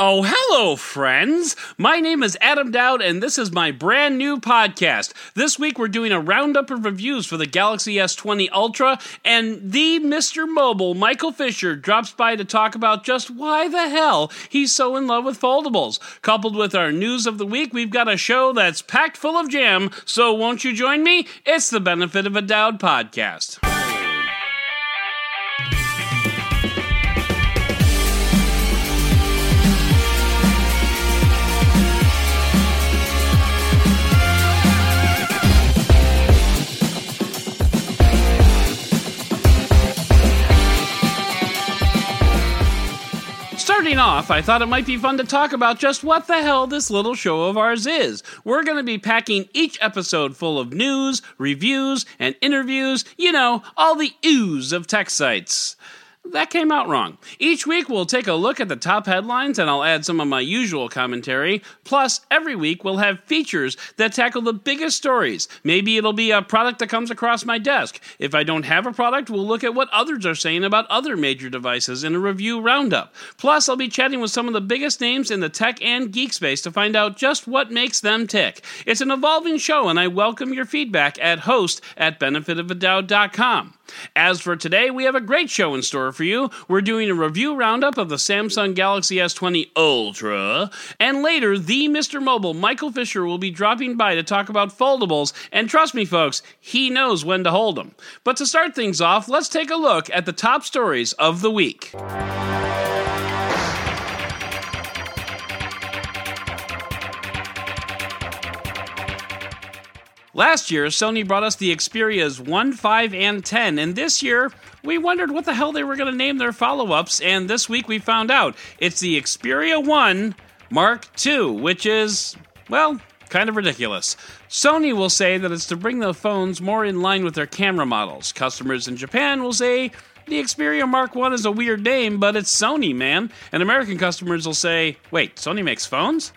Oh, hello, friends. My name is Adam Doud, and this is my brand new podcast. This week, we're doing a roundup of reviews for the Galaxy S20 Ultra, and the Mr. Mobile, Michael Fisher, drops by to talk about just why the hell he's so in love with foldables. Coupled with our news of the week, we've got a show that's packed full of jam, so won't you join me? It's the Benefit of a Doud podcast. Starting off, I thought it might be fun to talk about just what the hell this little show of ours is. We're going to be packing each episode full of news, reviews, and interviews, you know, all the ooze of tech sites that came out wrong. Each week we'll take a look at the top headlines and I'll add some of my usual commentary. Plus, every week we'll have features that tackle the biggest stories. Maybe it'll be a product that comes across my desk. If I don't have a product, we'll look at what others are saying about other major devices in a review roundup. Plus, I'll be chatting with some of the biggest names in the tech and geek space to find out just what makes them tick. It's an evolving show and I welcome your feedback at host at benefitofadoubt.com. As for today, we have a great show in store for you. We're doing a review roundup of the Samsung Galaxy S20 Ultra, and later, the Mr. Mobile, Michael Fisher, will be dropping by to talk about foldables, and trust me, folks, he knows when to hold them. But to start things off, let's take a look at the top stories of the week. Last year, Sony brought us the Xperias 1, 5, and 10, and this year, we wondered what the hell they were going to name their follow ups, and this week we found out. It's the Xperia 1 Mark II, which is, well, kind of ridiculous. Sony will say that it's to bring the phones more in line with their camera models. Customers in Japan will say the Xperia Mark 1 is a weird name, but it's Sony, man. And American customers will say, wait, Sony makes phones?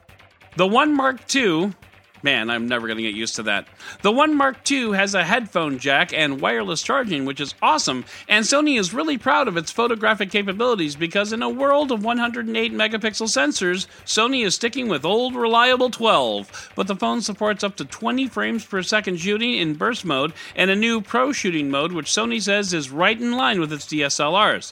The One Mark II Man, I'm never going to get used to that. The One Mark II has a headphone jack and wireless charging, which is awesome, and Sony is really proud of its photographic capabilities because in a world of 108 megapixel sensors, Sony is sticking with old reliable 12. But the phone supports up to 20 frames per second shooting in burst mode and a new pro shooting mode, which Sony says is right in line with its DSLRs.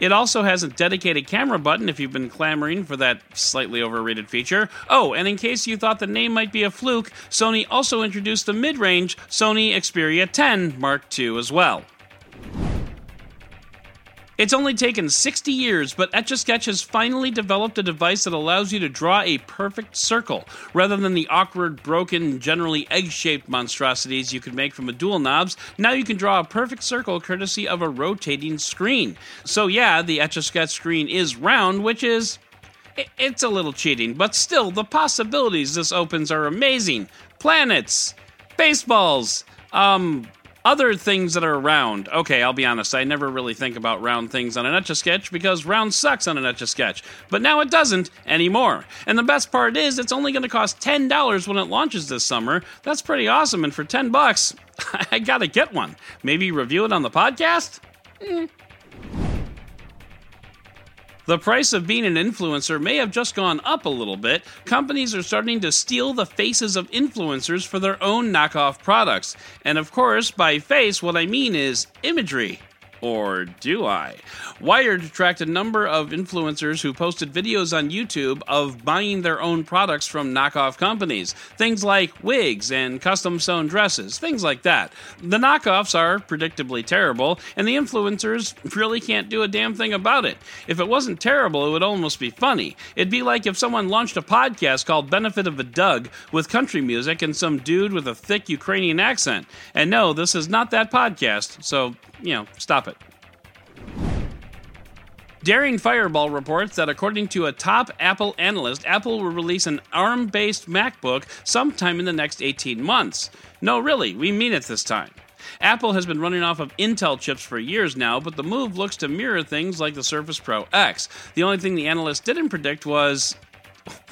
It also has a dedicated camera button if you've been clamoring for that slightly overrated feature. Oh, and in case you thought the name might be a fluke, Sony also introduced the mid range Sony Xperia 10 Mark II as well. It's only taken 60 years, but Etch a Sketch has finally developed a device that allows you to draw a perfect circle, rather than the awkward, broken, generally egg shaped monstrosities you could make from a dual knobs. Now you can draw a perfect circle courtesy of a rotating screen. So, yeah, the Etch a Sketch screen is round, which is. It's a little cheating, but still, the possibilities this opens are amazing. Planets, baseballs, um, other things that are round. Okay, I'll be honest, I never really think about round things on an Etch a Sketch because round sucks on an Etch a Sketch. But now it doesn't anymore. And the best part is, it's only going to cost $10 when it launches this summer. That's pretty awesome, and for 10 bucks, I gotta get one. Maybe review it on the podcast? Eh. The price of being an influencer may have just gone up a little bit. Companies are starting to steal the faces of influencers for their own knockoff products. And of course, by face, what I mean is imagery. Or do I? Wired tracked a number of influencers who posted videos on YouTube of buying their own products from knockoff companies. Things like wigs and custom sewn dresses, things like that. The knockoffs are predictably terrible, and the influencers really can't do a damn thing about it. If it wasn't terrible, it would almost be funny. It'd be like if someone launched a podcast called Benefit of a Doug with country music and some dude with a thick Ukrainian accent. And no, this is not that podcast, so, you know, stop. Daring Fireball reports that according to a top Apple analyst, Apple will release an ARM based MacBook sometime in the next 18 months. No, really, we mean it this time. Apple has been running off of Intel chips for years now, but the move looks to mirror things like the Surface Pro X. The only thing the analyst didn't predict was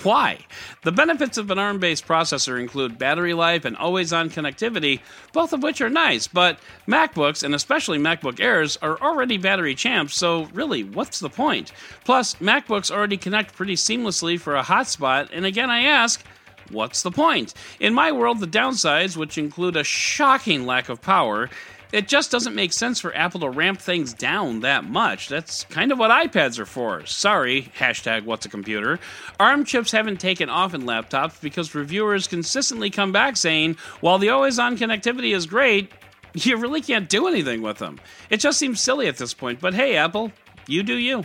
Why? The benefits of an ARM based processor include battery life and always on connectivity, both of which are nice, but MacBooks, and especially MacBook Airs, are already battery champs, so really, what's the point? Plus, MacBooks already connect pretty seamlessly for a hotspot, and again, I ask, what's the point? In my world, the downsides, which include a shocking lack of power, it just doesn't make sense for Apple to ramp things down that much. That's kind of what iPads are for. Sorry, hashtag what's a computer. ARM chips haven't taken off in laptops because reviewers consistently come back saying, while the always on connectivity is great, you really can't do anything with them. It just seems silly at this point, but hey, Apple, you do you.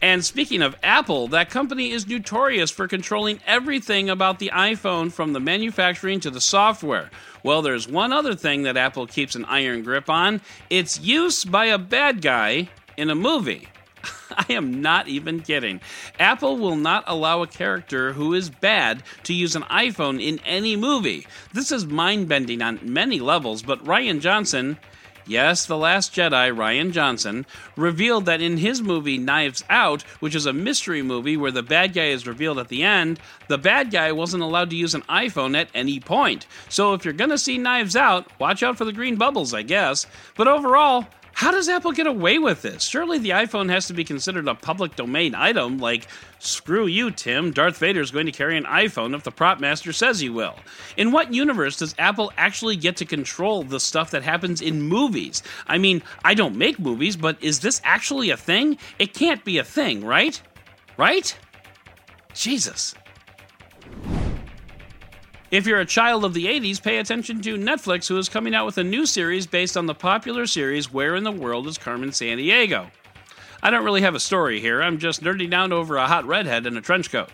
And speaking of Apple, that company is notorious for controlling everything about the iPhone from the manufacturing to the software. Well, there's one other thing that Apple keeps an iron grip on its use by a bad guy in a movie. I am not even kidding. Apple will not allow a character who is bad to use an iPhone in any movie. This is mind bending on many levels, but Rian Johnson yes, The Last Jedi, Rian Johnson, revealed that in his movie Knives Out, which is a mystery movie where the bad guy is revealed at the end, the bad guy wasn't allowed to use an iPhone at any point. So if you're gonna see Knives Out, watch out for the green bubbles, I guess. But overall, how does Apple get away with this? Surely the iPhone has to be considered a public domain item, like, screw you, Tim, Darth Vader is going to carry an iPhone if the prop master says he will. In what universe does Apple actually get to control the stuff that happens in movies? I mean, I don't make movies, but is this actually a thing? It can't be a thing, right? Right? Jesus. If you're a child of the 80s, pay attention to Netflix, who is coming out with a new series based on the popular series Where in the World is Carmen Sandiego? I don't really have a story here, I'm just nerding down over a hot redhead in a trench coat.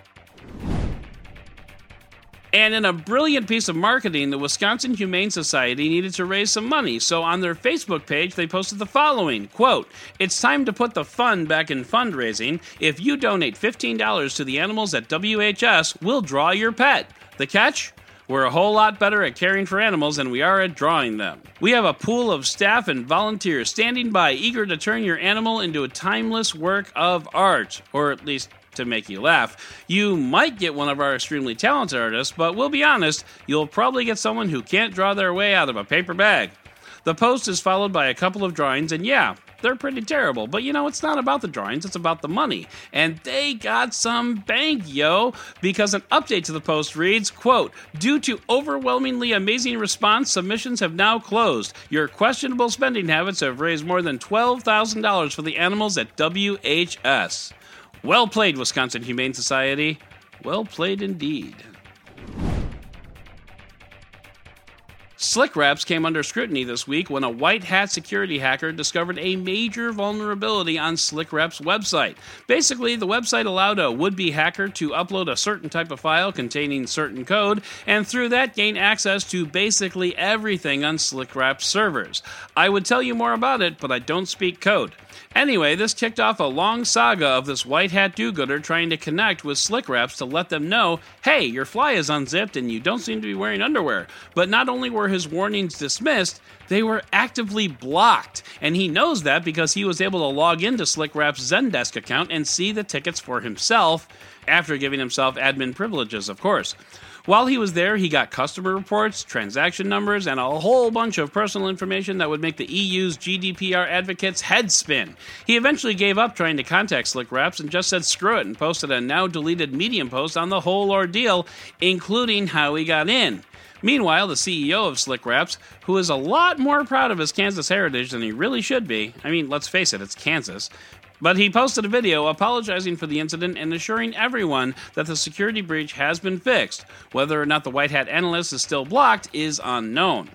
And in a brilliant piece of marketing, the Wisconsin Humane Society needed to raise some money. So on their Facebook page, they posted the following quote, It's time to put the fun back in fundraising. If you donate $15 to the animals at WHS, we'll draw your pet. The catch? We're a whole lot better at caring for animals than we are at drawing them. We have a pool of staff and volunteers standing by, eager to turn your animal into a timeless work of art, or at least to make you laugh. You might get one of our extremely talented artists, but we'll be honest, you'll probably get someone who can't draw their way out of a paper bag. The post is followed by a couple of drawings, and yeah, they're pretty terrible. But you know, it's not about the drawings, it's about the money. And they got some bank, yo, because an update to the post reads, quote, due to overwhelmingly amazing response, submissions have now closed. Your questionable spending habits have raised more than $12,000 for the animals at WHS. Well played, Wisconsin Humane Society. Well played indeed. Slickwraps came under scrutiny this week when a white hat security hacker discovered a major vulnerability on Slickwrap's website. Basically, the website allowed a would be hacker to upload a certain type of file containing certain code, and through that gain access to basically everything on Slickwrap's servers. I would tell you more about it, but I don't speak code. Anyway, this kicked off a long saga of this white hat do gooder trying to connect with Slickwraps to let them know hey, your fly is unzipped and you don't seem to be wearing underwear. But not only were his warnings dismissed, they were actively blocked. And he knows that because he was able to log into Slickwrap's Zendesk account and see the tickets for himself, after giving himself admin privileges, of course. While he was there, he got customer reports, transaction numbers, and a whole bunch of personal information that would make the EU's GDPR advocates head spin. He eventually gave up trying to contact Slickwraps and just said screw it and posted a now deleted Medium post on the whole ordeal, including how he got in. Meanwhile, the CEO of Slick Wraps, who is a lot more proud of his Kansas heritage than he really should be, I mean, let's face it, it's Kansas, but he posted a video apologizing for the incident and assuring everyone that the security breach has been fixed. Whether or not the White Hat analyst is still blocked is unknown.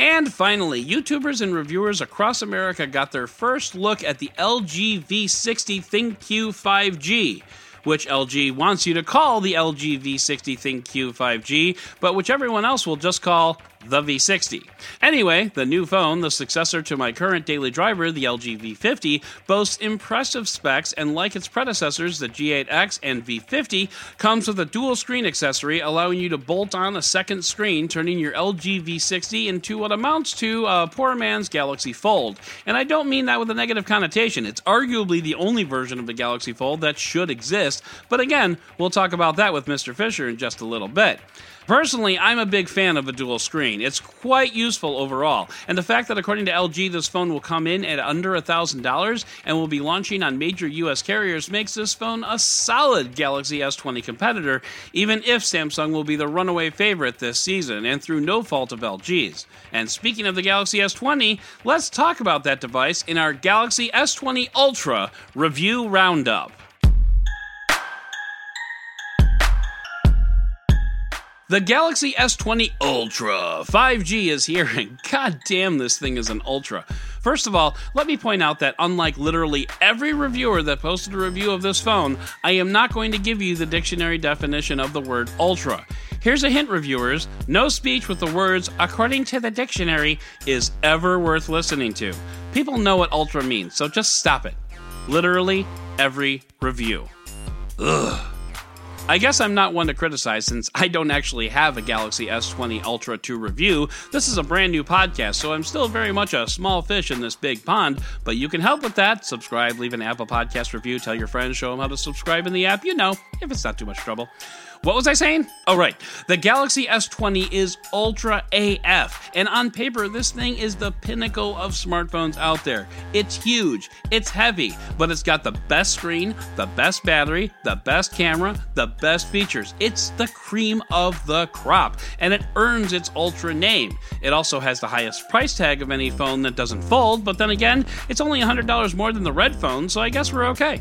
And finally, YouTubers and reviewers across America got their first look at the LG V60 ThinQ 5G which LG wants you to call the LG V60 ThinQ 5G, but which everyone else will just call the V60. Anyway, the new phone, the successor to my current daily driver, the LG V50, boasts impressive specs and, like its predecessors, the G8X and V50, comes with a dual screen accessory allowing you to bolt on a second screen, turning your LG V60 into what amounts to a poor man's Galaxy Fold. And I don't mean that with a negative connotation. It's arguably the only version of the Galaxy Fold that should exist, but again, we'll talk about that with Mr. Fisher in just a little bit. Personally, I'm a big fan of a dual screen. It's quite useful overall. And the fact that, according to LG, this phone will come in at under $1,000 and will be launching on major US carriers makes this phone a solid Galaxy S20 competitor, even if Samsung will be the runaway favorite this season and through no fault of LG's. And speaking of the Galaxy S20, let's talk about that device in our Galaxy S20 Ultra review roundup. The Galaxy S20 Ultra 5G is here, and goddamn, this thing is an Ultra. First of all, let me point out that unlike literally every reviewer that posted a review of this phone, I am not going to give you the dictionary definition of the word Ultra. Here's a hint, reviewers no speech with the words, according to the dictionary, is ever worth listening to. People know what Ultra means, so just stop it. Literally every review. Ugh. I guess I'm not one to criticize since I don't actually have a Galaxy S20 Ultra to review. This is a brand new podcast, so I'm still very much a small fish in this big pond, but you can help with that. Subscribe, leave an Apple Podcast review, tell your friends, show them how to subscribe in the app, you know, if it's not too much trouble. What was I saying? Oh, right. The Galaxy S20 is Ultra AF, and on paper, this thing is the pinnacle of smartphones out there. It's huge, it's heavy, but it's got the best screen, the best battery, the best camera, the best features. It's the cream of the crop, and it earns its Ultra name. It also has the highest price tag of any phone that doesn't fold, but then again, it's only $100 more than the red phone, so I guess we're okay.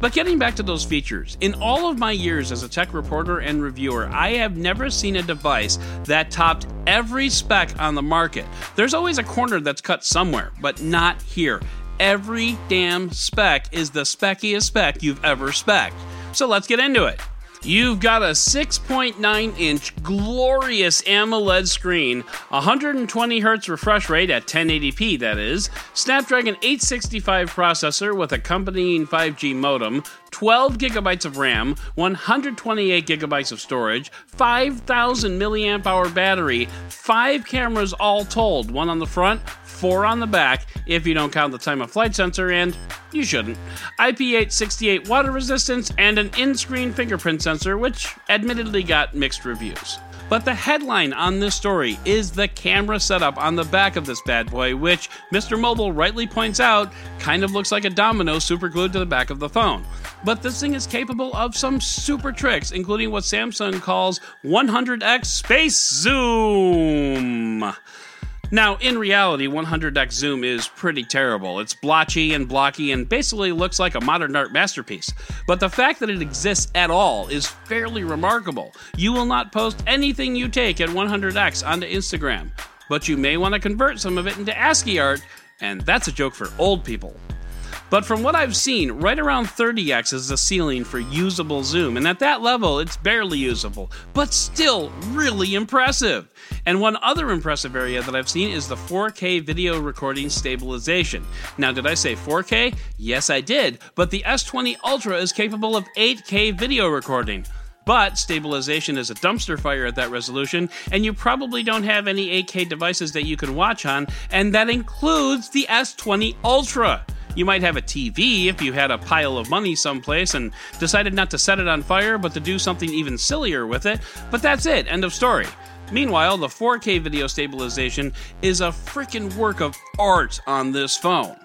But getting back to those features, in all of my years as a tech reporter and reviewer, I have never seen a device that topped every spec on the market. There's always a corner that's cut somewhere, but not here. Every damn spec is the speckiest spec you've ever spec. So let's get into it. You've got a 6.9 inch glorious AMOLED screen, 120 Hz refresh rate at 1080p, that is, Snapdragon 865 processor with accompanying 5G modem, 12 gigabytes of RAM, 128 gigabytes of storage, 5,000 milliamp hour battery, five cameras all told, one on the front, four on the back, if you don't count the time of flight sensor, and you shouldn't. IP868 water resistance and an in-screen fingerprint sensor, which admittedly got mixed reviews. But the headline on this story is the camera setup on the back of this bad boy, which Mr. Mobile rightly points out kind of looks like a domino superglued to the back of the phone. But this thing is capable of some super tricks, including what Samsung calls 100x space zoom. Now, in reality, 100x zoom is pretty terrible. It's blotchy and blocky and basically looks like a modern art masterpiece. But the fact that it exists at all is fairly remarkable. You will not post anything you take at 100x onto Instagram, but you may want to convert some of it into ASCII art, and that's a joke for old people. But from what I've seen, right around 30x is the ceiling for usable zoom, and at that level, it's barely usable, but still really impressive. And one other impressive area that I've seen is the 4K video recording stabilization. Now, did I say 4K? Yes, I did, but the S20 Ultra is capable of 8K video recording. But stabilization is a dumpster fire at that resolution, and you probably don't have any 8K devices that you can watch on, and that includes the S20 Ultra. You might have a TV if you had a pile of money someplace and decided not to set it on fire but to do something even sillier with it, but that's it, end of story. Meanwhile, the 4K video stabilization is a freaking work of art on this phone.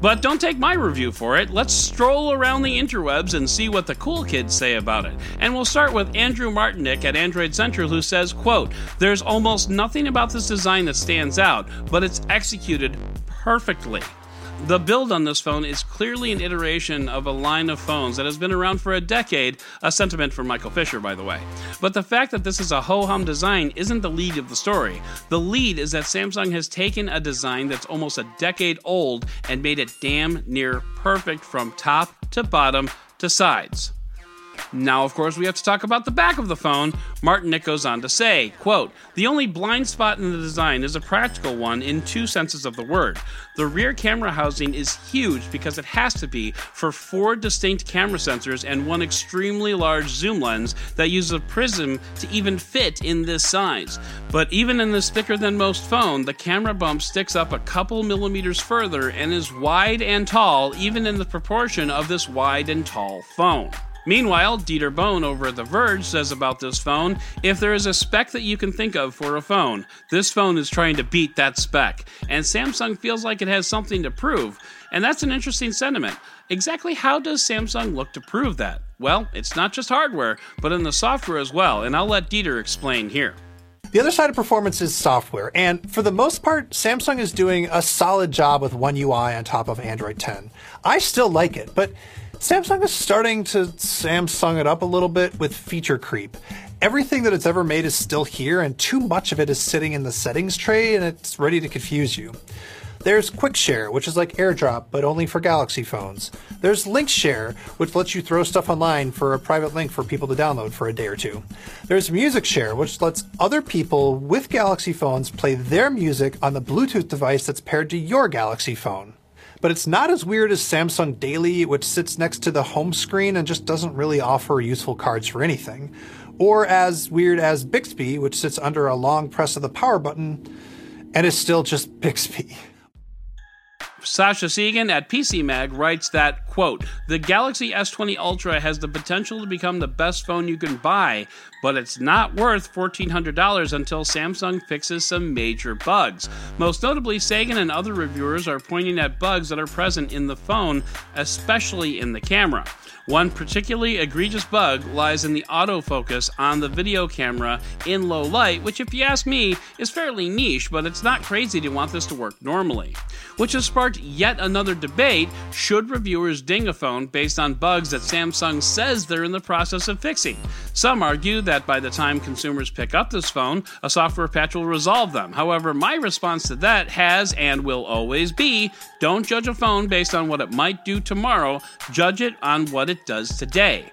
But don't take my review for it. Let's stroll around the interwebs and see what the cool kids say about it. And we'll start with Andrew Martonik at Android Central who says, quote, "There's almost nothing about this design that stands out, but it's executed perfectly." The build on this phone is clearly an iteration of a line of phones that has been around for a decade, a sentiment from Michael Fisher, by the way. But the fact that this is a ho hum design isn't the lead of the story. The lead is that Samsung has taken a design that's almost a decade old and made it damn near perfect from top to bottom to sides. Now, of course, we have to talk about the back of the phone. Martonik goes on to say, quote, The only blind spot in the design is a practical one in two senses of the word. The rear camera housing is huge because it has to be for four distinct camera sensors and one extremely large zoom lens that uses a prism to even fit in this size. But even in this thicker than most phone, the camera bump sticks up a couple millimeters further and is wide and tall, even in the proportion of this wide and tall phone. Meanwhile, Dieter Bohn over at The Verge says about this phone if there is a spec that you can think of for a phone, this phone is trying to beat that spec. And Samsung feels like it has something to prove. And that's an interesting sentiment. Exactly how does Samsung look to prove that? Well, it's not just hardware, but in the software as well, and I'll let Dieter explain here. The other side of performance is software, and for the most part, Samsung is doing a solid job with One UI on top of Android 10. I still like it, but Samsung is starting to Samsung it up a little bit with feature creep. Everything that it's ever made is still here, and too much of it is sitting in the settings tray and it's ready to confuse you. There's Quick Share, which is like AirDrop, but only for Galaxy phones. There's Link Share, which lets you throw stuff online for a private link for people to download for a day or two. There's Music Share, which lets other people with Galaxy phones play their music on the Bluetooth device that's paired to your Galaxy phone but it's not as weird as Samsung Daily, which sits next to the home screen and just doesn't really offer useful cards for anything, or as weird as Bixby, which sits under a long press of the power button and is still just Bixby. Sascha Segan at PC Mag writes that, quote, the Galaxy S20 Ultra has the potential to become the best phone you can buy, but it's not worth $1,400 until Samsung fixes some major bugs. Most notably, Segan and other reviewers are pointing at bugs that are present in the phone, especially in the camera. One particularly egregious bug lies in the autofocus on the video camera in low light, which, if you ask me, is fairly niche, but it's not crazy to want this to work normally. Which has sparked yet another debate should reviewers ding a phone based on bugs that Samsung says they're in the process of fixing? Some argue that by the time consumers pick up this phone, a software patch will resolve them. However, my response to that has and will always be don't judge a phone based on what it might do tomorrow, judge it on what it does today.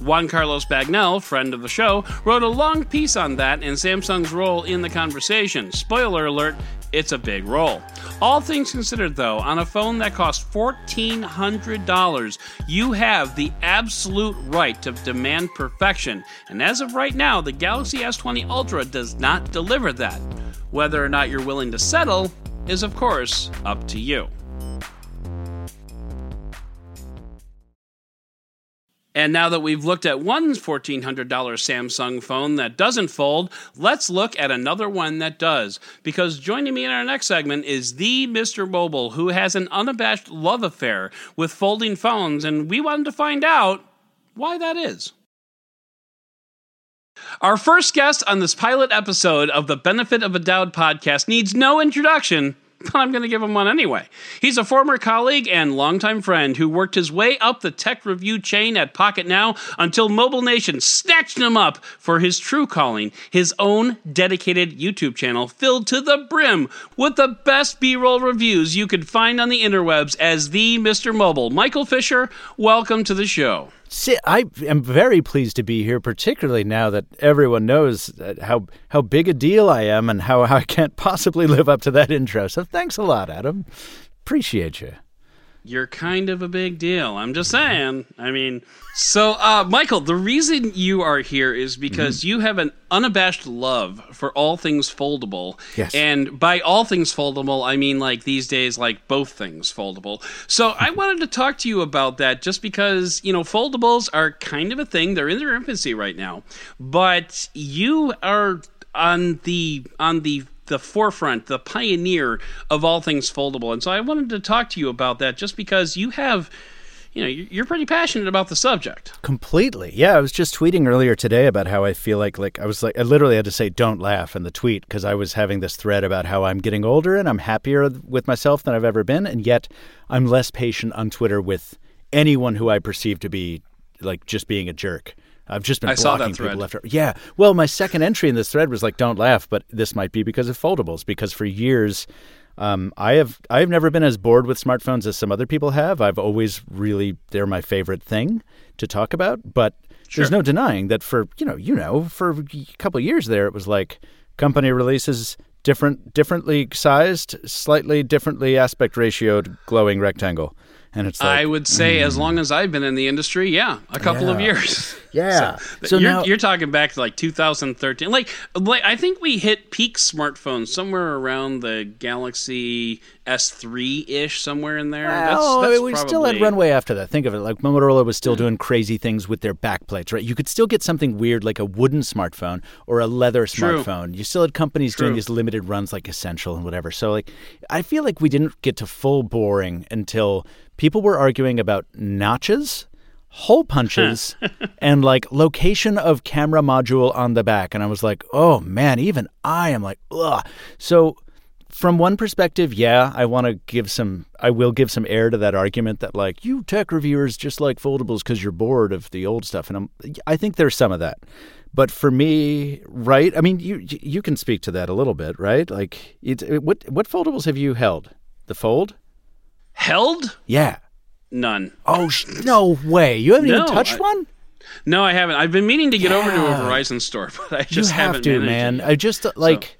Juan Carlos Bagnell, friend of the show, wrote a long piece on that and Samsung's role in the conversation. Spoiler alert, it's a big role. All things considered, though, on a phone that costs $1,400, you have the absolute right to demand perfection. And as of right now, the Galaxy S20 Ultra does not deliver that. Whether or not you're willing to settle is, of course, up to you. And now that we've looked at one $1,400 Samsung phone that doesn't fold, let's look at another one that does. Because joining me in our next segment is the Mr. Mobile, who has an unabashed love affair with folding phones, and we wanted to find out why that is. Our first guest on this pilot episode of the Benefit of a Doubt podcast needs no introduction but I'm going to give him one anyway. He's a former colleague and longtime friend who worked his way up the tech review chain at Pocketnow until Mobile Nation snatched him up for his true calling, his own dedicated YouTube channel filled to the brim with the best B roll reviews you could find on the interwebs as the Mr. Mobile. Michael Fisher, welcome to the show. I am very pleased to be here, particularly now that everyone knows how how big a deal I am and how, how I can't possibly live up to that intro. So thanks a lot, Adam. Appreciate you you're kind of a big deal. I'm just saying. I mean, so uh, Michael, the reason you are here is because mm-hmm. you have an unabashed love for all things foldable. Yes. And by all things foldable, I mean like these days, like both things foldable. So I wanted to talk to you about that just because, you know, foldables are kind of a thing. They're in their infancy right now. But you are on the on the the forefront, the pioneer of all things foldable. And so I wanted to talk to you about that just because you have you know, you're pretty passionate about the subject. Completely. Yeah, I was just tweeting earlier today about how I feel like like I was like I literally had to say don't laugh in the tweet because I was having this thread about how I'm getting older and I'm happier with myself than I've ever been and yet I'm less patient on Twitter with anyone who I perceive to be like just being a jerk. I've just been I blocking people left. Yeah. Well, my second entry in this thread was like, "Don't laugh," but this might be because of foldables. Because for years, Um, I have I have never been as bored with smartphones as some other people have. I've always really they're my favorite thing to talk about. But Sure. there's no denying that for you know you know for a couple of years there it was like company releases different differently sized, slightly differently aspect ratioed glowing rectangle, and it's like I would say, as long as I've been in the industry, yeah, a couple of years. yeah. So, So you're, now you're talking back to like 2013. Like, like I think we hit peak smartphones somewhere around the Galaxy S3 ish, somewhere in there. Well, that's, oh, that's we probably, still had runway after that. Think of it like Motorola was still doing crazy things with their backplates, right? You could still get something weird like a wooden smartphone or a leather True. smartphone. You still had companies doing these limited runs like Essential and whatever. So like I feel like we didn't get to full boring until people were arguing about notches, hole punches, and like location of camera module on the back. And I was like, oh man, even I am like, ugh. So from one perspective, yeah, I want to give some, I will give some air to that argument that like you tech reviewers just like foldables because you're bored of the old stuff, and I'm, I think there's some of that. But for me, right? I mean, you you can speak to that a little bit, right? Like, it, it- what what foldables have you held? The fold? Held? Yeah. None. Oh sh- no way! You haven't No, even touched I- one. No, I haven't. I've been meaning to get over to a Verizon store, but I You just have haven't to, man. it. I just like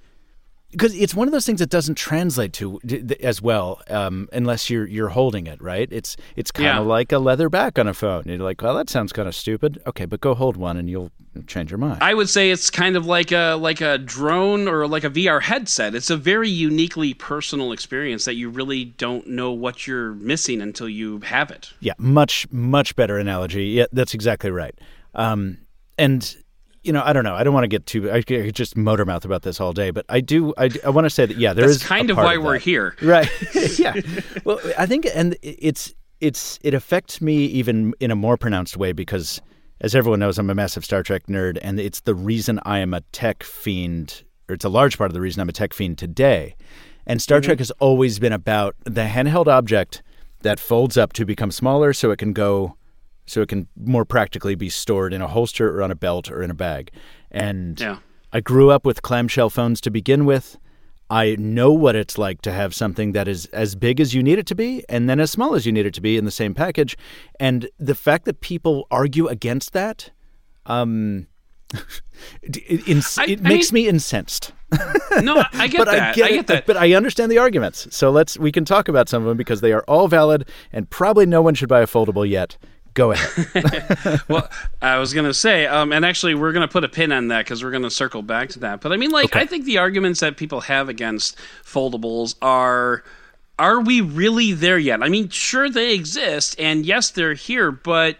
because it's one of those things that doesn't translate to as well um, unless you're you're holding it right. It's it's kind Yeah. of like a leather back on a phone. You're like, well, that sounds kind of stupid. Okay, but go hold one and you'll change your mind. I would say it's kind of like a like a drone or like a VR headset. It's a very uniquely personal experience that you really don't know what you're missing until you have it. Yeah, much much better analogy. Yeah, that's exactly right. Um, and you know, I don't know. I don't want to get too. I could just motor mouth about this all day, but I do. I, I want to say that yeah, there is That's kind a of why we're that. here. right yeah well i think and it's it's it affects me even in a more pronounced way because as everyone knows i'm a massive star trek nerd and it's the reason i am a tech fiend or it's a large part of the reason i'm a tech fiend today and star mm-hmm. trek has always been about the handheld object that folds up to become smaller so it can go so it can more practically be stored in a holster or on a belt or in a bag and Yeah. I grew up with clamshell phones to begin with. I know what it's like to have something that is as big as you need it to be and then as small as you need it to be in the same package. And the fact that people argue against that, um, it, it, I- it I makes mean- me incensed. No, I get but that. I get, I get that. But I understand the arguments. So let's we can talk about some of them because they are all valid and probably no one should buy a foldable yet. Go ahead. well, I was gonna say, um, and actually, we're gonna put a pin on that because we're gonna circle back to that. But I mean, like, I think the arguments that people have against foldables are. Are we really there yet? I mean, sure they exist, and yes, they're here, but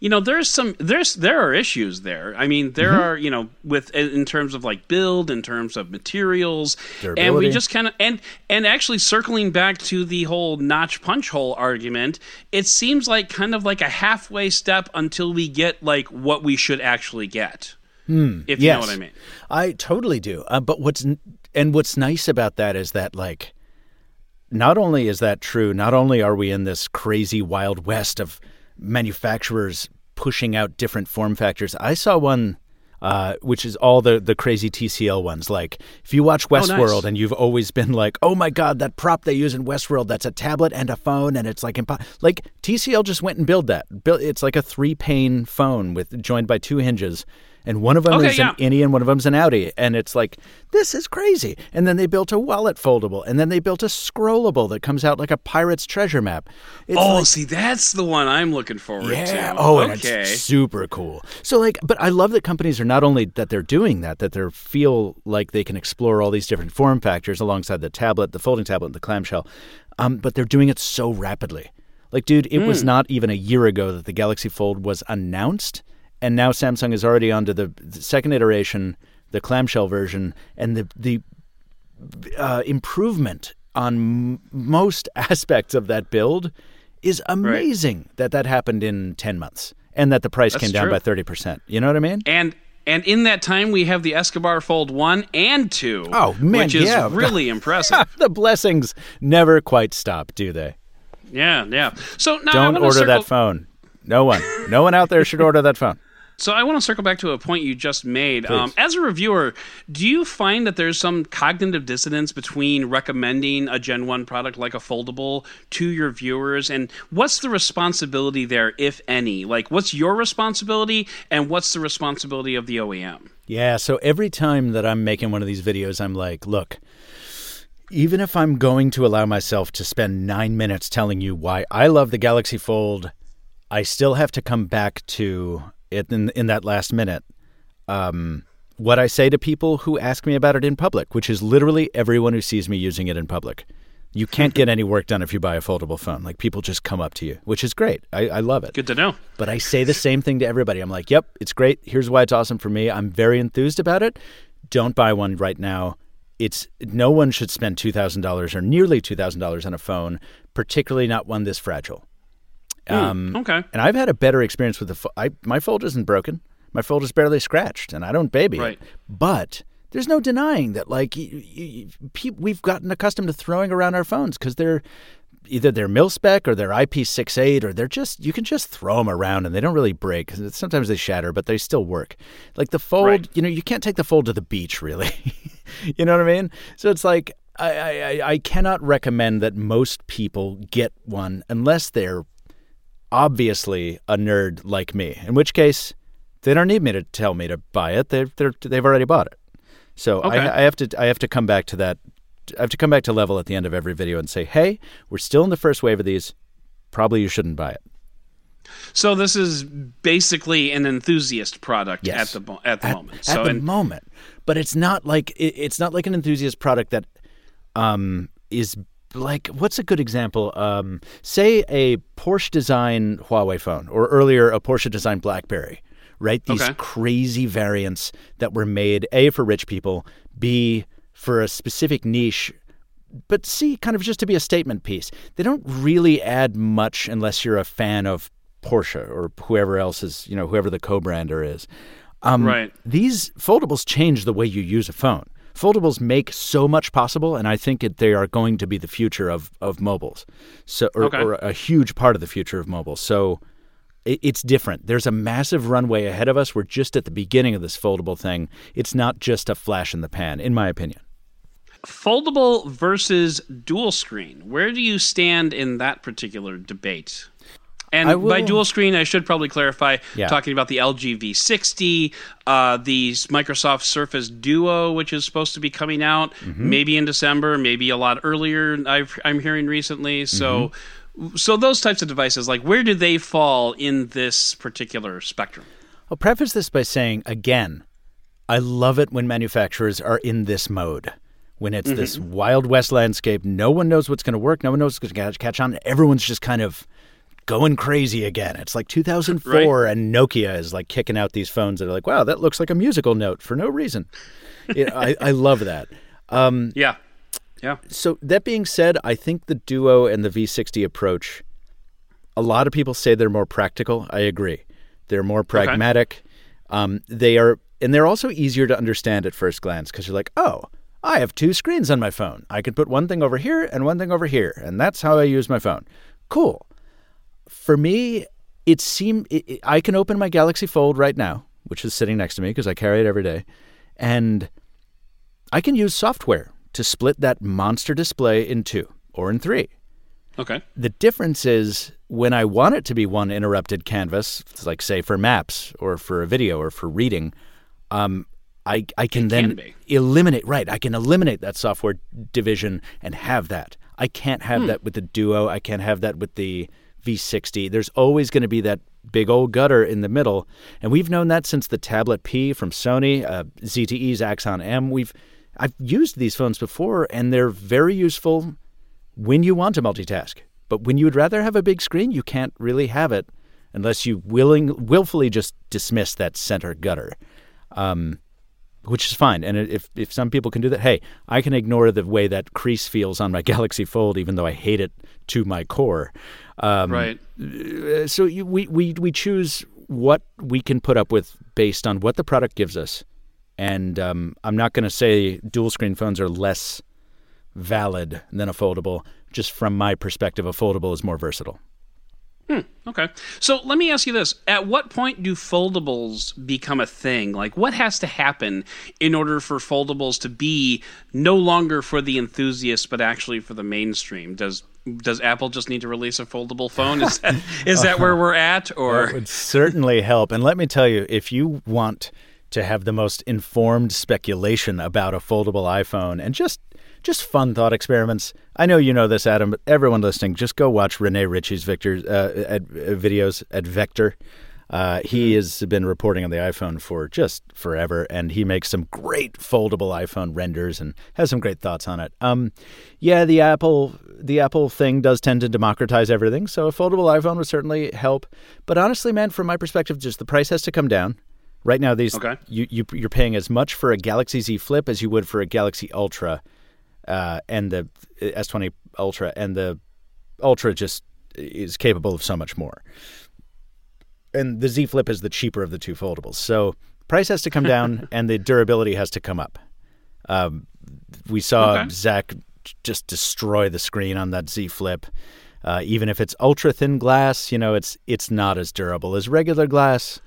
you know, there's some there's there are issues there. I mean, there Mm-hmm. are you know with in terms of like build, in terms of materials, and we just kind of and and actually circling back to the whole notch punch hole argument, it seems like kind of like a halfway step until we get like what we should actually get. if you know what I mean. I totally do. Uh, but what's and what's nice about that is that like not only is that true, not only are we in this crazy wild west of manufacturers pushing out different form factors. I saw one uh, which is all the the crazy TCL ones. Like if you watch Westworld nice. and you've always been like, "Oh my god, that prop they use in Westworld, that's a tablet and a phone and it's like impo-. like TCL just went and built that. It's like a three-pane phone with joined by two hinges. And one of them Okay, is yeah. an innie and one of them's an outie. And it's like, this is crazy. And then they built a wallet foldable. And then they built a scrollable that comes out like a pirate's treasure map. It's Oh, like- see, that's the one I'm looking forward yeah. to. Oh, and okay. it's super cool. So like, but I love that companies are not only that they're doing that, that they feel like they can explore all these different form factors alongside the tablet, the folding tablet, and the clamshell, um, but they're doing it so rapidly. Like, dude, it was not even a year ago that the Galaxy Fold was announced, and now Samsung is already onto the, the second iteration, the clamshell version, and the the uh, improvement on m- most aspects of that build is amazing that that happened in 10 months and that the price That's came down true. by 30%. You know what I mean? and and in that time, we have the Escobar Fold one and two. Oh, man, which is yeah. really impressive. the blessings never quite stop, do they? yeah, yeah. So now Don't order circle- that phone. No one. No one out there should order that phone. So I want to circle back to a point you just made. Um, as a reviewer, do you find that there's some cognitive dissonance between recommending a Gen 1 product like a foldable to your viewers? And what's the responsibility there, if any? Like, what's your responsibility and what's the responsibility of the OEM? Yeah, so every time that I'm making one of these videos, I'm like, look, even if I'm going to allow myself to spend nine minutes telling you why I love the Galaxy Fold, I still have to come back to in, in that last minute. Um, what I say to people who ask me about it in public, which is literally everyone who sees me using it in public. You can't get any work done if you buy a foldable phone. Like people just come up to you, which is great. I, I love it. Good to know. But I say the same thing to everybody. I'm like, yep, it's great. Here's why it's awesome for me. I'm very enthused about it. Don't buy one right now. It's no one should spend two thousand dollars or nearly two thousand dollars on a phone, particularly not one this fragile. Um, okay. And I've had a better experience with the. Fo- I, my fold isn't broken. My fold is barely scratched, and I don't baby right. it. But there's no denying that, like, you, you, you, we've gotten accustomed to throwing around our phones because they're either they're mil spec or they're IP68 or they're just you can just throw them around and they don't really break. Sometimes they shatter, but they still work. Like the fold, right. you know, you can't take the fold to the beach, really. you know what I mean? So it's like I, I I cannot recommend that most people get one unless they're obviously a nerd like me. In which case, they don't need me to tell me to buy it. They're, they're they've already bought it. So okay. I, I have to I have to come back to that. I have to come back to level at the end of every video and say, "Hey, we're still in the first wave of these. Probably you shouldn't buy it." So this is basically an enthusiast product yes. at the at the at, moment. At so the in, moment, but it's not like it, it's not like an enthusiast product that um, is like what's a good example? Um, say a Porsche design Huawei phone, or earlier a Porsche design BlackBerry. Right, these okay. crazy variants that were made a for rich people, b for a specific niche, but c kind of just to be a statement piece. They don't really add much unless you're a fan of Porsche or whoever else is, you know, whoever the co-brander is. Um, right. These foldables change the way you use a phone. Foldables make so much possible, and I think it, they are going to be the future of, of mobiles, so or, okay. or a huge part of the future of mobile. So it, it's different. There's a massive runway ahead of us. We're just at the beginning of this foldable thing. It's not just a flash in the pan, in my opinion. Foldable versus dual screen. Where do you stand in that particular debate? And by dual screen, I should probably clarify yeah. talking about the LG V60, uh, the Microsoft Surface Duo, which is supposed to be coming out mm-hmm. maybe in December, maybe a lot earlier. i am hearing recently. So, mm-hmm. so those types of devices, like where do they fall in this particular spectrum? I'll preface this by saying again, I love it when manufacturers are in this mode. When it's mm-hmm. this Wild West landscape, no one knows what's going to work, no one knows what's going to catch on. Everyone's just kind of going crazy again. It's like 2004, right. and Nokia is like kicking out these phones that are like, wow, that looks like a musical note for no reason. it, I, I love that. Um, yeah. Yeah. So, that being said, I think the Duo and the V60 approach, a lot of people say they're more practical. I agree. They're more pragmatic. Okay. Um, they are, and they're also easier to understand at first glance because you're like, oh, I have two screens on my phone. I can put one thing over here and one thing over here, and that's how I use my phone. Cool for me, it seemed it, I can open my Galaxy Fold right now, which is sitting next to me because I carry it every day, and I can use software to split that monster display in two or in three. Okay. The difference is when I want it to be one interrupted canvas, like say for maps or for a video or for reading, um, I I can it then can eliminate right. I can eliminate that software division and have that. I can't have hmm. that with the Duo. I can't have that with the V60. There's always going to be that big old gutter in the middle, and we've known that since the Tablet P from Sony, uh, ZTE's Axon M. We've I've used these phones before, and they're very useful when you want to multitask. But when you would rather have a big screen, you can't really have it unless you willing willfully just dismiss that center gutter. Um, which is fine. And if if some people can do that, hey, I can ignore the way that crease feels on my Galaxy Fold, even though I hate it to my core. Um, right. So you, we we we choose what we can put up with based on what the product gives us. And um, I'm not going to say dual screen phones are less valid than a foldable. Just from my perspective, a foldable is more versatile. Hmm, okay. So let me ask you this. At what point do foldables become a thing? Like, what has to happen in order for foldables to be no longer for the enthusiasts, but actually for the mainstream? Does does Apple just need to release a foldable phone? Is that, is that where we're at? Or That would certainly help. And let me tell you, if you want to have the most informed speculation about a foldable iPhone and just just fun thought experiments. I know you know this, Adam, but everyone listening, just go watch Rene Ritchie's Victor uh, at, uh, videos at Vector. Uh, he has been reporting on the iPhone for just forever, and he makes some great foldable iPhone renders and has some great thoughts on it. Um, yeah, the Apple the Apple thing does tend to democratize everything, so a foldable iPhone would certainly help. But honestly, man, from my perspective, just the price has to come down. Right now, these Okay. you, you you're paying as much for a Galaxy Z Flip as you would for a Galaxy Ultra, uh, and the S20 Ultra, and the Ultra just is capable of so much more. And the Z Flip is the cheaper of the two foldables, so price has to come down, and the durability has to come up. Um, we saw Okay. Zach just destroy the screen on that Z Flip. Uh, even if it's ultra thin glass, you know it's it's not as durable as regular glass.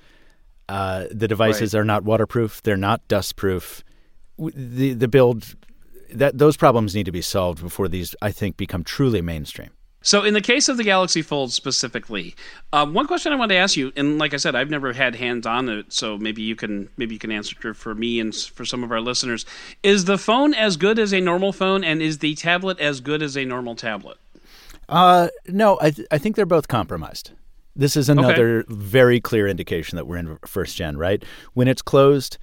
Uh, the devices are not waterproof; they're not dust proof. The the build that those problems need to be solved before these, I think, become truly mainstream. So, in the case of the Galaxy Fold specifically, um, one question I wanted to ask you, and like I said, I've never had hands on it, so maybe you can maybe you can answer for me and for some of our listeners: Is the phone as good as a normal phone, and is the tablet as good as a normal tablet? Uh, no, I th- I think they're both compromised. This is another very clear indication that we're in first gen, right? When it's closed,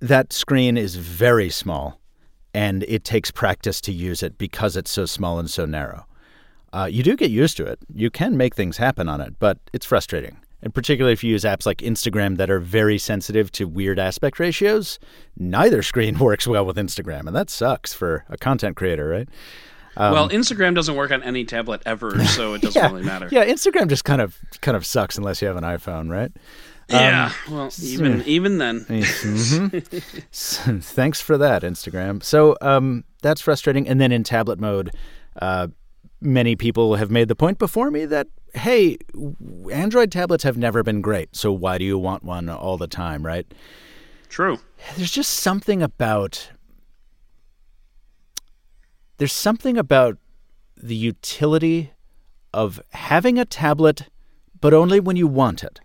that screen is very small, and it takes practice to use it because it's so small and so narrow. Uh, you do get used to it. You can make things happen on it, but it's frustrating. And particularly if you use apps like Instagram that are very sensitive to weird aspect ratios, neither screen works well with Instagram, and that sucks for a content creator, right? well, Instagram doesn't work on any tablet ever, so it doesn't yeah, really matter. Yeah, Instagram just kind of kind of sucks unless you have an iPhone, right? Yeah, well, even even then, Mhm. Thanks for that, Instagram. So um, that's frustrating. And then in tablet mode, uh, many people have made the point before me that hey, Android tablets have never been great. So why do you want one all the time, right? true. There's just something about there's something about the utility of having a tablet, but only when you want it.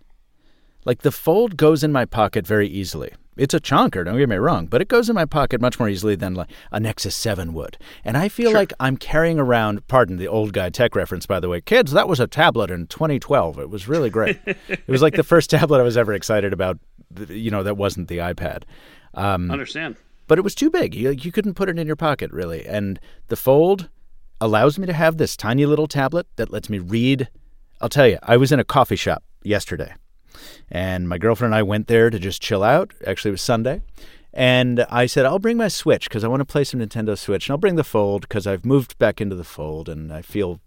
Like the fold goes in my pocket very easily. It's a chonker, don't get me wrong, but it goes in my pocket much more easily than like a Nexus 7 would. And I feel like I'm carrying around, pardon the old guy tech reference, by the way. Kids, that was a tablet in 2012. It was really great. it was like the first tablet I was ever excited about, you know, that wasn't the iPad. Um, Understand? but it was too big. You, you couldn't put it in your pocket, really. And the Fold allows me to have this tiny little tablet that lets me read. I'll tell you, I was in a coffee shop yesterday, and my girlfriend and I went there to just chill out. Actually, it was Sunday. And I said, I'll bring my Switch because I want to play some Nintendo Switch. And I'll bring the Fold because I've moved back into the Fold and I feel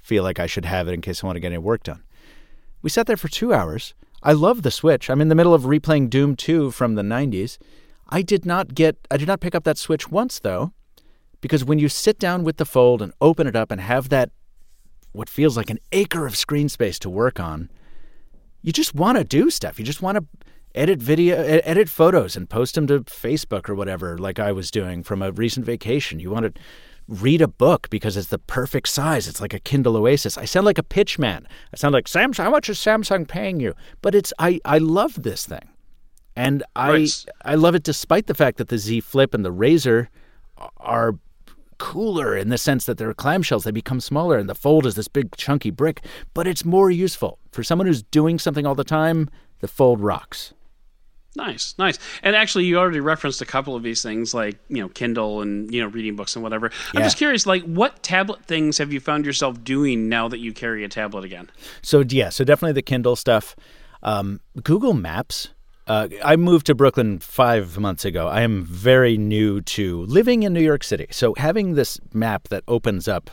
feel like I should have it in case I want to get any work done. We sat there for two hours. I love the Switch. I'm in the middle of replaying Doom 2 from the 90s. I did not get, I did not pick up that Switch once though, because when you sit down with the Fold and open it up and have that, what feels like an acre of screen space to work on, you just want to do stuff. You just want to edit video, edit photos and post them to Facebook or whatever, like I was doing from a recent vacation. You want to read a book because it's the perfect size. It's like a Kindle Oasis. I sound like a pitch man. I sound like Samsung. How much is Samsung paying you? But it's I I love this thing, and I Right. I love it despite the fact that the Z Flip and the Razr are cooler in the sense that they're clamshells. They become smaller, and the Fold is this big chunky brick. But it's more useful for someone who's doing something all the time. The Fold rocks. Nice, nice. And actually, you already referenced a couple of these things, like you know, Kindle and you know, reading books and whatever. I'm just curious, like, what tablet things have you found yourself doing now that you carry a tablet again? So yeah, so definitely the Kindle stuff. Um, Google Maps. Uh, I moved to Brooklyn five months ago. I am very new to living in New York City. So having this map that opens up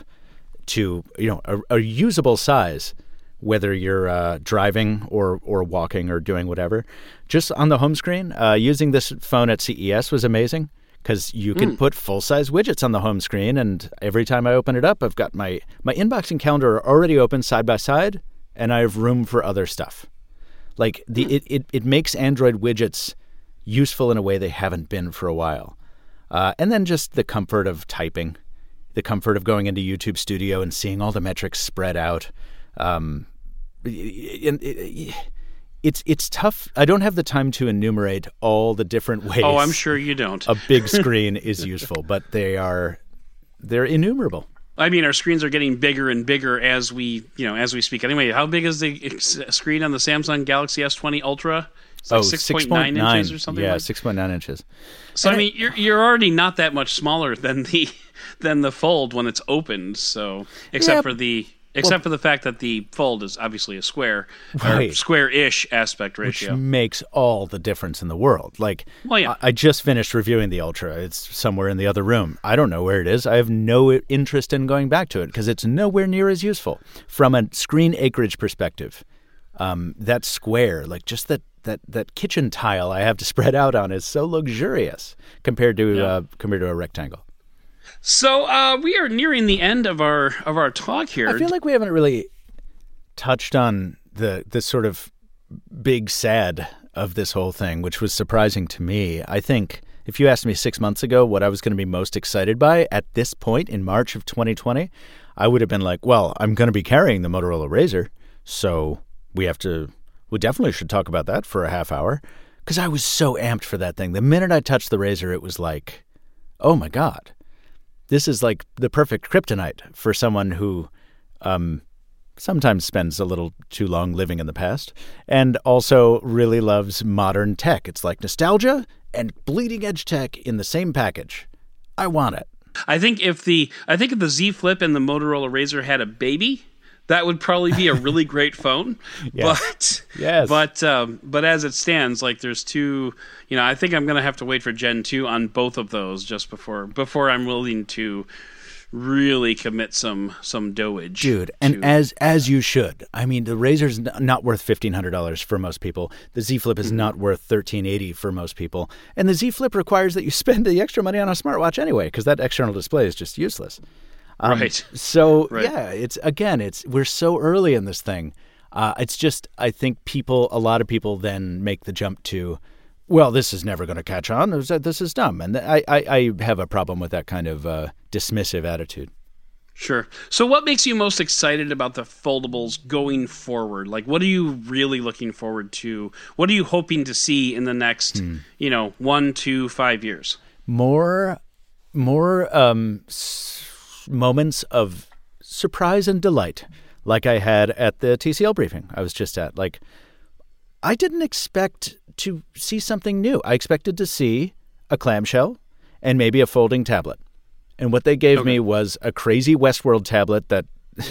to you know a, a usable size, whether you're uh, driving or or walking or doing whatever, just on the home screen. Uh, using this phone at CES was amazing because you can put full size widgets on the home screen, and every time I open it up, I've got my my inbox and calendar are already open side by side, and I have room for other stuff. Like the it, it, it makes Android widgets useful in a way they haven't been for a while. Uh, and then just the comfort of typing, the comfort of going into YouTube Studio and seeing all the metrics spread out. Um, it, it, it's it's tough. I don't have the time to enumerate all the different ways. Oh, I'm sure you don't. a big screen is useful, but they are they're innumerable. I mean, our screens are getting bigger and bigger as we, you know, as we speak. Anyway, how big is the screen on the Samsung Galaxy S20 Ultra? It's like oh, 6.9 inches or something. Yeah, like? 6.9 inches. So and I mean, you're you're already not that much smaller than the than the Fold when it's opened. So, except yeah, for the except well, for the fact that the fold is obviously a square right. square-ish aspect ratio. which makes all the difference in the world. Like well, yeah. I, I, just finished reviewing the ultra. It's somewhere in the other room. I don't know where it is. I have no interest in going back to it because it's nowhere near as useful. From a screen acreage perspective um, that square like just that that that kitchen tile i have to spread out on is so luxurious compared to yeah. uh, compared to a rectangle so uh, we are nearing the end of our of our talk here. I feel like we haven't really touched on the the sort of big sad of this whole thing, which was surprising to me. I think if you asked me six months ago what I was going to be most excited by at this point in March of 2020, I would have been like, "Well, I'm going to be carrying the Motorola Razr, so we have to. We definitely should talk about that for a half hour." Because I was so amped for that thing. The minute I touched the Razr, it was like, "Oh my god." This is like the perfect kryptonite for someone who um, sometimes spends a little too long living in the past and also really loves modern tech. It's like nostalgia and bleeding edge tech in the same package. I want it. I think if the I think if the Z Flip and the Motorola Razr had a baby, that would probably be a really great phone. yes. But yes. but um, but as it stands, like there's two. You know, I think I'm gonna have to wait for Gen two on both of those just before before I'm willing to really commit some some doage, dude. And to, as as you should. I mean, the Razr's not worth fifteen hundred dollars for most people. The Z Flip is mm-hmm. not worth thirteen eighty for most people, and the Z Flip requires that you spend the extra money on a smartwatch anyway, because that external display is just useless. Um, right. So right. yeah, it's again, it's we're so early in this thing. Uh, it's just I think people, a lot of people, then make the jump to, well, this is never going to catch on. This is dumb, and I, I, I have a problem with that kind of uh, dismissive attitude. Sure. So, what makes you most excited about the foldables going forward? Like, what are you really looking forward to? What are you hoping to see in the next, hmm. you know, one, two, five years? More, more um, moments of surprise and delight, like I had at the TCL briefing I was just at. Like, I didn't expect to see something new. I expected to see a clamshell and maybe a folding tablet. And what they gave okay. me was a crazy Westworld tablet that,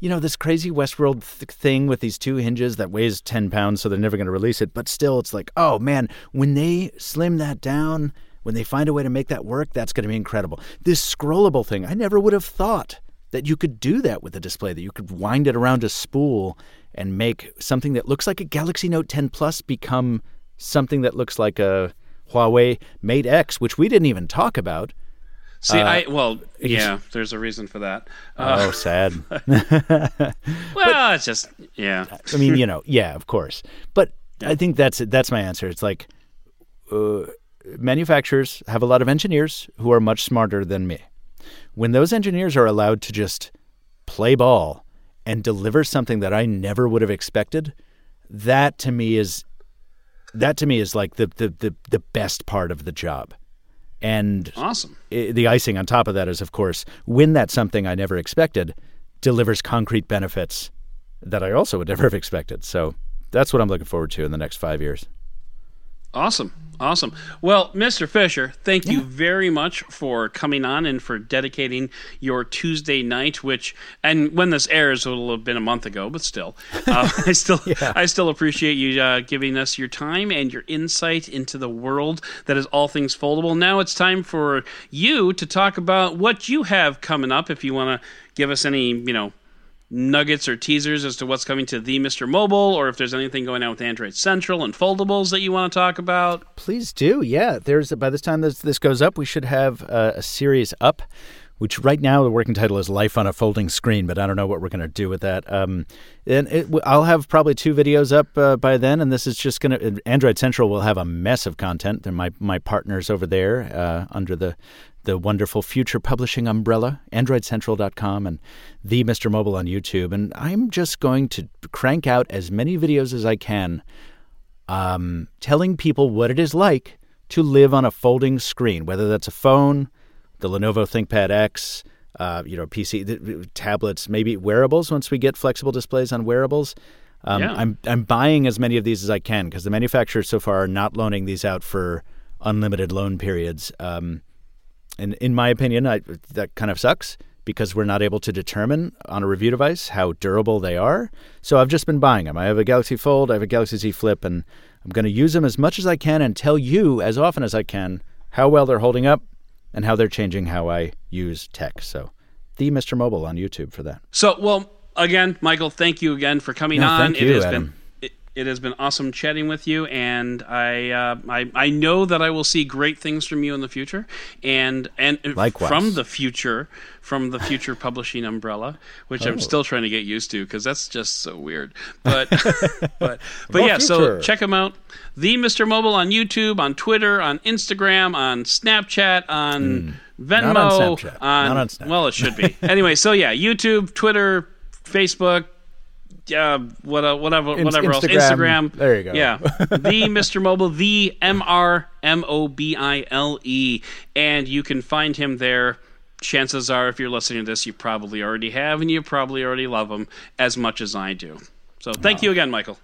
you know, this crazy Westworld th- thing with these two hinges that weighs 10 pounds, so they're never going to release it. But still, it's like, oh man, when they slim that down when they find a way to make that work, that's going to be incredible. This scrollable thing, I never would have thought that you could do that with a display, that you could wind it around a spool and make something that looks like a Galaxy Note 10 Plus become something that looks like a Huawei Mate X, which we didn't even talk about. See, uh, I well, yeah. There's a reason for that. Uh, oh, sad. well, but, it's just yeah. I mean, you know, yeah, of course. But I think that's that's my answer. It's like uh, manufacturers have a lot of engineers who are much smarter than me. When those engineers are allowed to just play ball and deliver something that I never would have expected, that to me is that to me is like the the the, the best part of the job. And awesome. It, the icing on top of that is, of course, when that something I never expected delivers concrete benefits that I also would never have expected. So that's what I'm looking forward to in the next five years. Awesome. Awesome. Well, Mr. Fisher, thank yeah. you very much for coming on and for dedicating your Tuesday night, which, and when this airs, it'll have been a month ago, but still, uh, I still, yeah. I still appreciate you uh, giving us your time and your insight into the world that is all things foldable. Now it's time for you to talk about what you have coming up. If you want to give us any, you know, nuggets or teasers as to what's coming to the Mr. Mobile, or if there's anything going on with Android Central and foldables that you want to talk about. Please do. Yeah, there's by this time this this goes up, we should have a, a series up which right now the working title is Life on a Folding Screen, but I don't know what we're going to do with that. Um, and it, I'll have probably two videos up uh, by then, and this is just going to. Android Central will have a mess of content. They're my, my partners over there uh, under the the wonderful future publishing umbrella, androidcentral.com and the Mr. Mobile on YouTube. And I'm just going to crank out as many videos as I can um, telling people what it is like to live on a folding screen, whether that's a phone, the Lenovo ThinkPad X, uh, you know, PC, tablets, maybe wearables. Once we get flexible displays on wearables, um, yeah. I'm I'm buying as many of these as I can because the manufacturers so far are not loaning these out for unlimited loan periods. Um, and in my opinion, I, that kind of sucks because we're not able to determine on a review device how durable they are. So I've just been buying them. I have a Galaxy Fold, I have a Galaxy Z Flip, and I'm going to use them as much as I can and tell you as often as I can how well they're holding up and how they're changing how I use tech. So, the Mr. Mobile on YouTube for that. So, well, again, Michael, thank you again for coming no, on. Thank you, it has Adam. been it has been awesome chatting with you, and I, uh, I I know that I will see great things from you in the future, and and Likewise. from the future, from the future publishing umbrella, which oh. I'm still trying to get used to because that's just so weird. But but but yeah, future. so check them out. The Mr. Mobile on YouTube, on Twitter, on Instagram, on Snapchat, on mm. Venmo, Not on Snapchat. On, Not on Snapchat. well, it should be anyway. So yeah, YouTube, Twitter, Facebook uh, what, uh, whatever, whatever else. Instagram. There you go. Yeah, the Mr. Mobile, the M R M O B I L E, and you can find him there. Chances are, if you're listening to this, you probably already have, and you probably already love him as much as I do. So, thank wow. you again, Michael.